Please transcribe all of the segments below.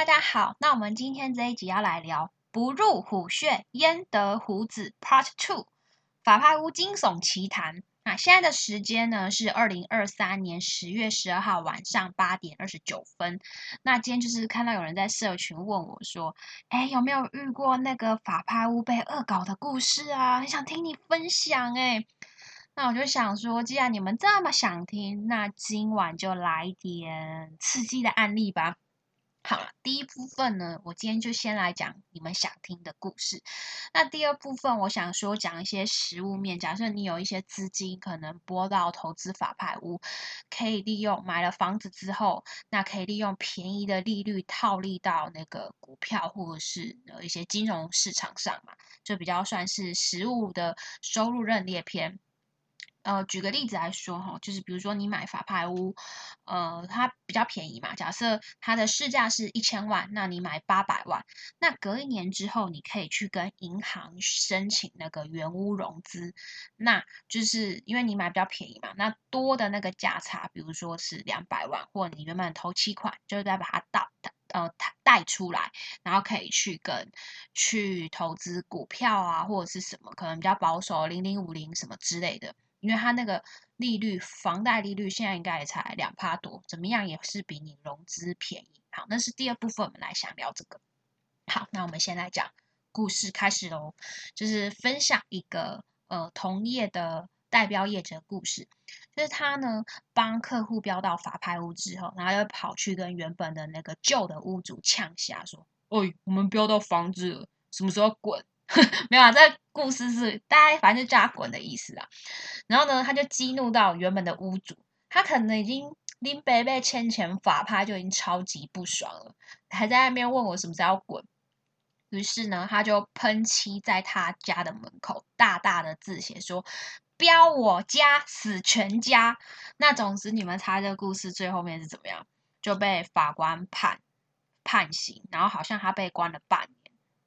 大家好，那我们今天这一集要来聊“不入虎穴焉得虎子 ”Part Two，法拍屋惊悚奇谈。那现在的时间呢是二零二三年十月十二号晚上八点二十九分。那今天就是看到有人在社群问我说：“哎，有没有遇过那个法拍屋被恶搞的故事啊？很想听你分享。”哎，那我就想说，既然你们这么想听，那今晚就来点刺激的案例吧。好了，第一部分呢，我今天就先来讲你们想听的故事。那第二部分，我想说讲一些实物面。假设你有一些资金，可能拨到投资法拍屋，可以利用买了房子之后，那可以利用便宜的利率套利到那个股票或者是呃一些金融市场上嘛，就比较算是实物的收入认列篇。呃，举个例子来说哈，就是比如说你买法拍屋，呃，它比较便宜嘛。假设它的市价是一千万，那你买八百万，那隔一年之后，你可以去跟银行申请那个原屋融资，那就是因为你买比较便宜嘛，那多的那个价差，比如说是两百万，或你原本投七款，就是再把它倒呃贷出来，然后可以去跟去投资股票啊，或者是什么可能比较保守零零五零什么之类的。因为它那个利率，房贷利率现在应该也才两趴多，怎么样也是比你融资便宜。好，那是第二部分，我们来想聊这个。好，那我们先来讲故事开始喽，就是分享一个呃同业的代标业者故事，就是他呢帮客户标到法拍屋之后，然后又跑去跟原本的那个旧的屋主呛下说：“哎，我们标到房子了，什么时候滚？” 没有啊，这故事是大家反正就叫他滚的意思啊。然后呢，他就激怒到原本的屋主，他可能已经拎杯被欠钱法拍就已经超级不爽了，还在那边问我什么时候滚。于是呢，他就喷漆在他家的门口，大大的字写说：“标我家死全家。”那总之，你们猜这个故事最后面是怎么样？就被法官判判刑，然后好像他被关了半年。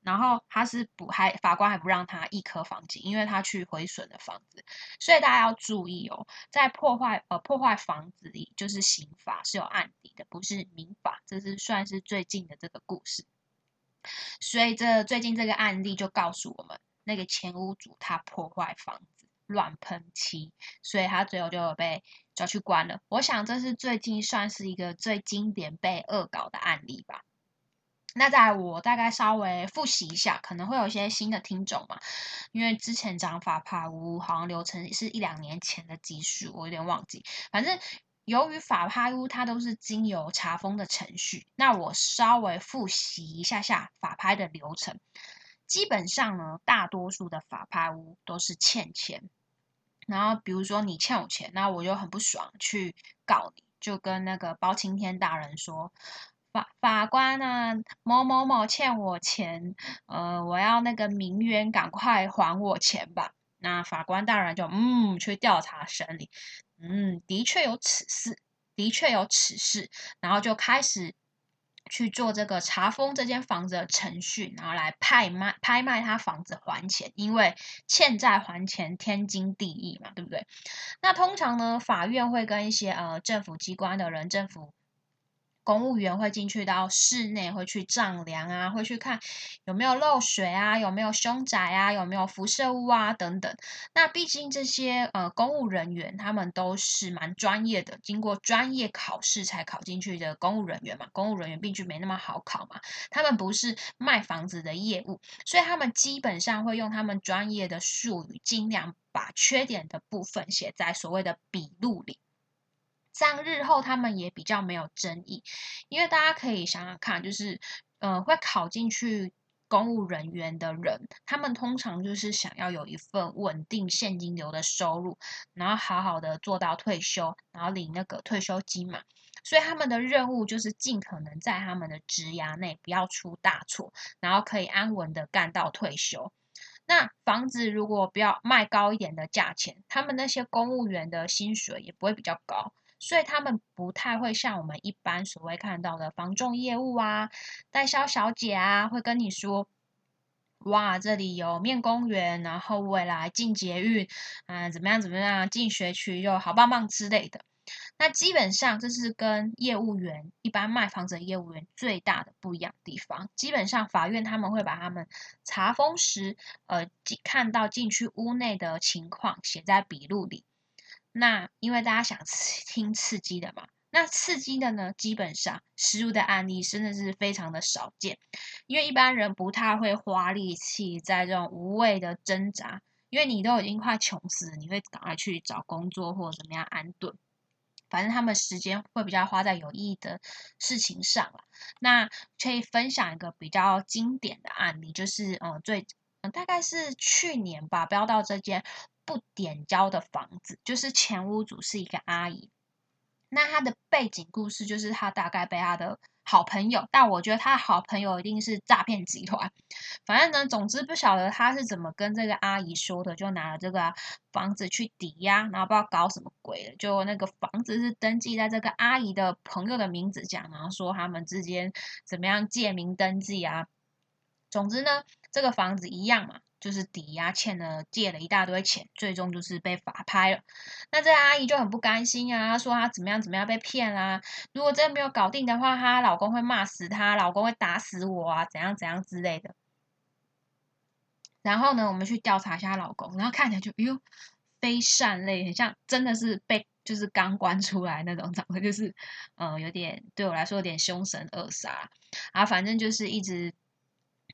然后他是不还法官还不让他一颗房金，因为他去毁损的房子，所以大家要注意哦，在破坏呃破坏房子里，就是刑法是有案底的，不是民法，这是算是最近的这个故事。所以这最近这个案例就告诉我们，那个前屋主他破坏房子，乱喷漆，所以他最后就被抓去关了。我想这是最近算是一个最经典被恶搞的案例吧。那在我大概稍微复习一下，可能会有一些新的听众嘛，因为之前讲法拍屋好像流程是一两年前的技术，我有点忘记。反正由于法拍屋它都是经由查封的程序，那我稍微复习一下下法拍的流程。基本上呢，大多数的法拍屋都是欠钱，然后比如说你欠我钱，那我就很不爽去告你，就跟那个包青天大人说。法法官啊，某某某欠我钱，呃，我要那个名媛赶快还我钱吧。那法官大人就嗯去调查审理，嗯，的确有此事，的确有此事，然后就开始去做这个查封这间房子的程序，然后来拍卖拍卖他房子还钱，因为欠债还钱天经地义嘛，对不对？那通常呢，法院会跟一些呃政府机关的人，政府。公务员会进去到室内，会去丈量啊，会去看有没有漏水啊，有没有凶宅啊，有没有辐射物啊等等。那毕竟这些呃公务人员，他们都是蛮专业的，经过专业考试才考进去的公务人员嘛。公务人员毕竟没那么好考嘛，他们不是卖房子的业务，所以他们基本上会用他们专业的术语，尽量把缺点的部分写在所谓的笔录里。这样日后他们也比较没有争议，因为大家可以想想看，就是，呃，会考进去公务人员的人，他们通常就是想要有一份稳定现金流的收入，然后好好的做到退休，然后领那个退休金嘛。所以他们的任务就是尽可能在他们的职涯内不要出大错，然后可以安稳的干到退休。那房子如果不要卖高一点的价钱，他们那些公务员的薪水也不会比较高。所以他们不太会像我们一般所谓看到的房仲业务啊、代销小姐啊，会跟你说：“哇，这里有面公园，然后未来进捷运，嗯，怎么样怎么样，进学区又好棒棒之类的。”那基本上这是跟业务员一般卖房子的业务员最大的不一样地方。基本上法院他们会把他们查封时，呃，看到进去屋内的情况写在笔录里。那因为大家想听刺激的嘛，那刺激的呢，基本上失入的案例真的是非常的少见，因为一般人不太会花力气在这种无谓的挣扎，因为你都已经快穷死，你会赶快去找工作或者怎么样安顿。反正他们时间会比较花在有意义的事情上了。那可以分享一个比较经典的案例，就是嗯，最大概是去年吧，不要到这间不点交的房子，就是前屋主是一个阿姨。那他的背景故事就是他大概被他的。好朋友，但我觉得他的好朋友一定是诈骗集团。反正呢，总之不晓得他是怎么跟这个阿姨说的，就拿了这个房子去抵押，然后不知道搞什么鬼的，就那个房子是登记在这个阿姨的朋友的名字讲，然后说他们之间怎么样借名登记啊。总之呢，这个房子一样嘛。就是抵押欠了借了一大堆钱，最终就是被法拍了。那这阿姨就很不甘心啊，说她怎么样怎么样被骗啦。如果真的没有搞定的话，她老公会骂死她，老公会打死我啊，怎样怎样之类的。然后呢，我们去调查一下老公，然后看起来就哎，非善类，很像真的是被就是刚关出来那种长得，就是呃有点对我来说有点凶神恶煞啊。反正就是一直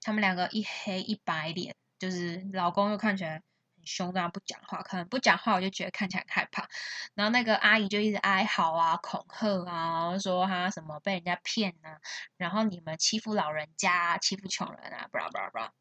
他们两个一黑一白脸。就是老公又看起来很凶，这样不讲话，可能不讲话我就觉得看起来害怕。然后那个阿姨就一直哀嚎啊、恐吓啊，说她什么被人家骗啊，然后你们欺负老人家、欺负穷人啊，巴拉巴拉巴拉。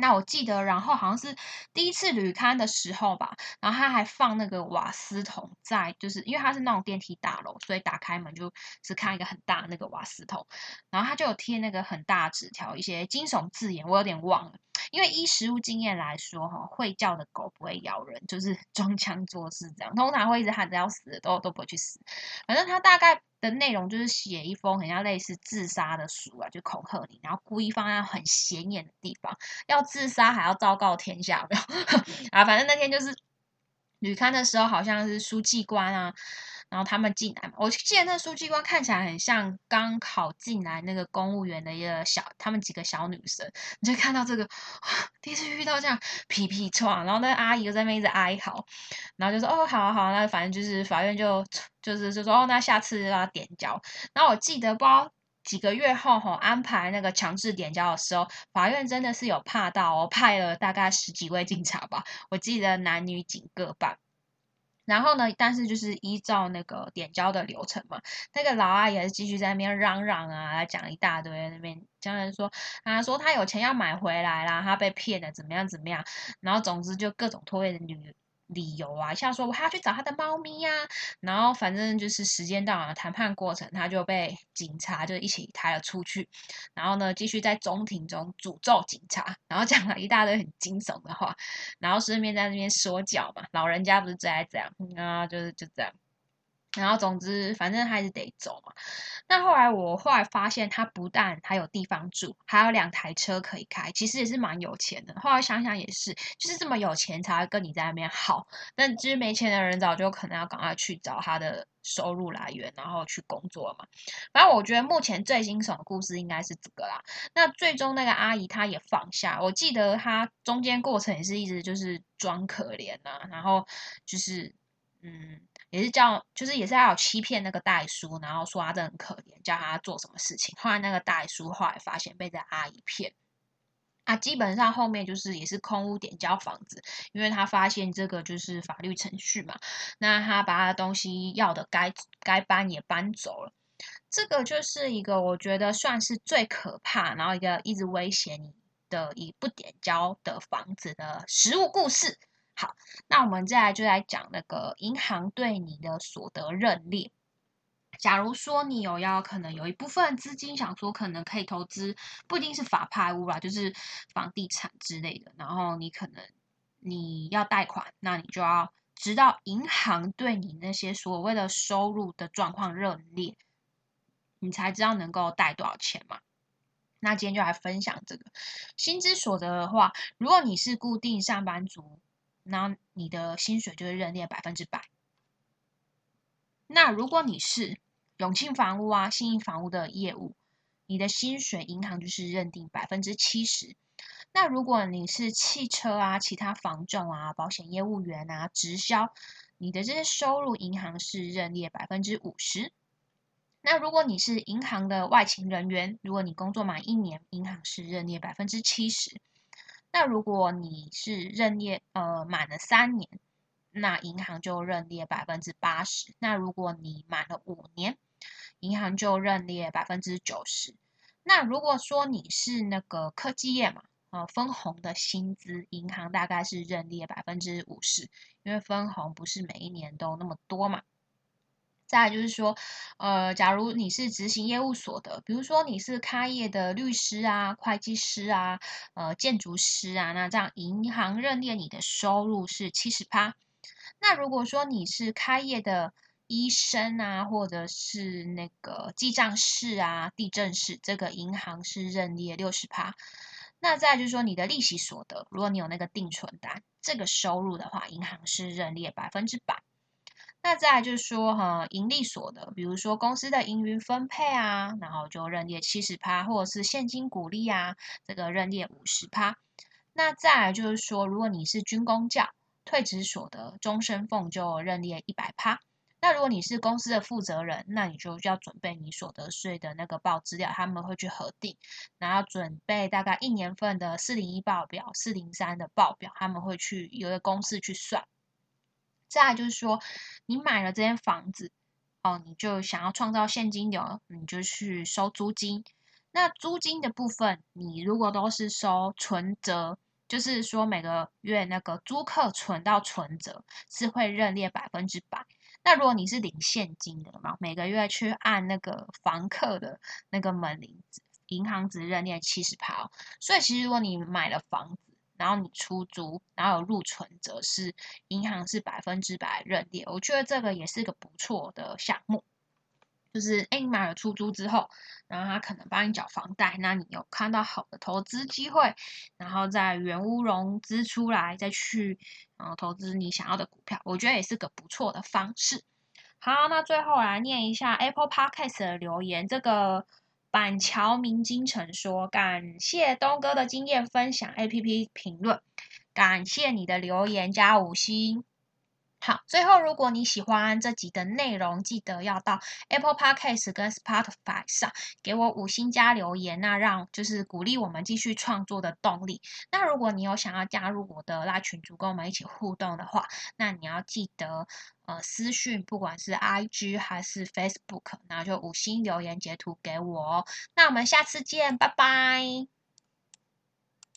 那我记得，然后好像是第一次旅刊的时候吧，然后他还放那个瓦斯桶在，就是因为他是那种电梯大楼，所以打开门就是看一个很大那个瓦斯桶，然后他就有贴那个很大纸条，一些惊悚字眼，我有点忘了。因为依实物经验来说，哈，会叫的狗不会咬人，就是 装腔作势这样，通常会一直喊着要死，都都不会去死。反正他大概的内容就是写一封很像类似自杀的书啊，就恐吓你，然后故意放在很显眼的地方，要自杀还要昭告天下，没有啊？反正那天就是旅刊的时候，好像是书记官啊。然后他们进来嘛，我记得那书记官看起来很像刚考进来那个公务员的一个小，他们几个小女生，你就看到这个，第一次遇到这样皮皮撞，然后那阿姨就在那边一直哀嚎，然后就说哦，好啊好啊，那反正就是法院就就是就说哦，那下次要点交。然后我记得不知道几个月后吼安排那个强制点交的时候，法院真的是有怕到哦，派了大概十几位警察吧，我记得男女警各半。然后呢？但是就是依照那个点交的流程嘛，那个老阿姨还是继续在那边嚷嚷啊，讲一大堆那边，讲人说啊，说他有钱要买回来啦，他被骗了，怎么样怎么样，然后总之就各种拖累的女。理由啊，像说我还要去找他的猫咪呀，然后反正就是时间到了，谈判过程他就被警察就一起抬了出去，然后呢继续在中庭中诅咒警察，然后讲了一大堆很惊悚的话，然后顺便在那边说教嘛，老人家不是最爱这样啊，就是就这样。然后，总之，反正还是得走嘛。那后来，我后来发现，他不但还有地方住，还有两台车可以开，其实也是蛮有钱的。后来想想也是，就是这么有钱才会跟你在那边耗。但其实没钱的人，早就可能要赶快去找他的收入来源，然后去工作嘛。反正我觉得目前最惊悚的故事应该是这个啦。那最终那个阿姨她也放下，我记得她中间过程也是一直就是装可怜呐，然后就是嗯。也是叫，就是也是要欺骗那个代叔，然后说他的很可怜，叫他做什么事情。后来那个代叔后来发现被这阿姨骗，啊，基本上后面就是也是空屋点交房子，因为他发现这个就是法律程序嘛，那他把他的东西要的该该搬也搬走了。这个就是一个我觉得算是最可怕，然后一个一直威胁你的以不点交的房子的实物故事。好，那我们再来就来讲那个银行对你的所得认列。假如说你有要可能有一部分资金想说可能可以投资，不一定是法拍屋啦，就是房地产之类的。然后你可能你要贷款，那你就要知道银行对你那些所谓的收入的状况认列，你才知道能够贷多少钱嘛。那今天就来分享这个薪资所得的话，如果你是固定上班族。那你的薪水就是认列百分之百。那如果你是永庆房屋啊、信义房屋的业务，你的薪水银行就是认定百分之七十。那如果你是汽车啊、其他房仲啊、保险业务员啊、直销，你的这些收入银行是认列百分之五十。那如果你是银行的外勤人员，如果你工作满一年，银行是认列百分之七十。那如果你是认列呃满了三年，那银行就认列百分之八十。那如果你满了五年，银行就认列百分之九十。那如果说你是那个科技业嘛，呃，分红的薪资，银行大概是认列百分之五十，因为分红不是每一年都那么多嘛。再就是说，呃，假如你是执行业务所的，比如说你是开业的律师啊、会计师啊、呃、建筑师啊，那这样银行认列你的收入是七十趴。那如果说你是开业的医生啊，或者是那个记账室啊、地震室，这个银行是认列六十趴。那再就是说你的利息所得，如果你有那个定存单，这个收入的话，银行是认列百分之百。那再来就是说，哈，盈利所得，比如说公司的盈余分配啊，然后就认列七十趴，或者是现金股利啊，这个认列五十趴。那再来就是说，如果你是军工教退职所得，终身俸就认列一百趴。那如果你是公司的负责人，那你就要准备你所得税的那个报资料，他们会去核定，然后准备大概一年份的四零一报表、四零三的报表，他们会去有一个公式去算。再就是说，你买了这间房子，哦，你就想要创造现金流，你就去收租金。那租金的部分，你如果都是收存折，就是说每个月那个租客存到存折是会认列百分之百。那如果你是领现金的嘛，每个月去按那个房客的那个门铃，银行只认列七十趴。所以其实如果你买了房子，然后你出租，然后入存则是银行是百分之百认列，我觉得这个也是个不错的项目。就是哎，你买了出租之后，然后他可能帮你缴房贷，那你有看到好的投资机会，然后在原屋融资出来，再去然后投资你想要的股票，我觉得也是个不错的方式。好，那最后来念一下 Apple Podcast 的留言，这个。板桥明金城说：“感谢东哥的经验分享，APP 评论，感谢你的留言加五星。”好，最后如果你喜欢这集的内容，记得要到 Apple Podcast 跟 Spotify 上给我五星加留言，那让就是鼓励我们继续创作的动力。那如果你有想要加入我的拉群组，跟我们一起互动的话，那你要记得呃私讯，不管是 IG 还是 Facebook，那就五星留言截图给我哦。那我们下次见，拜拜。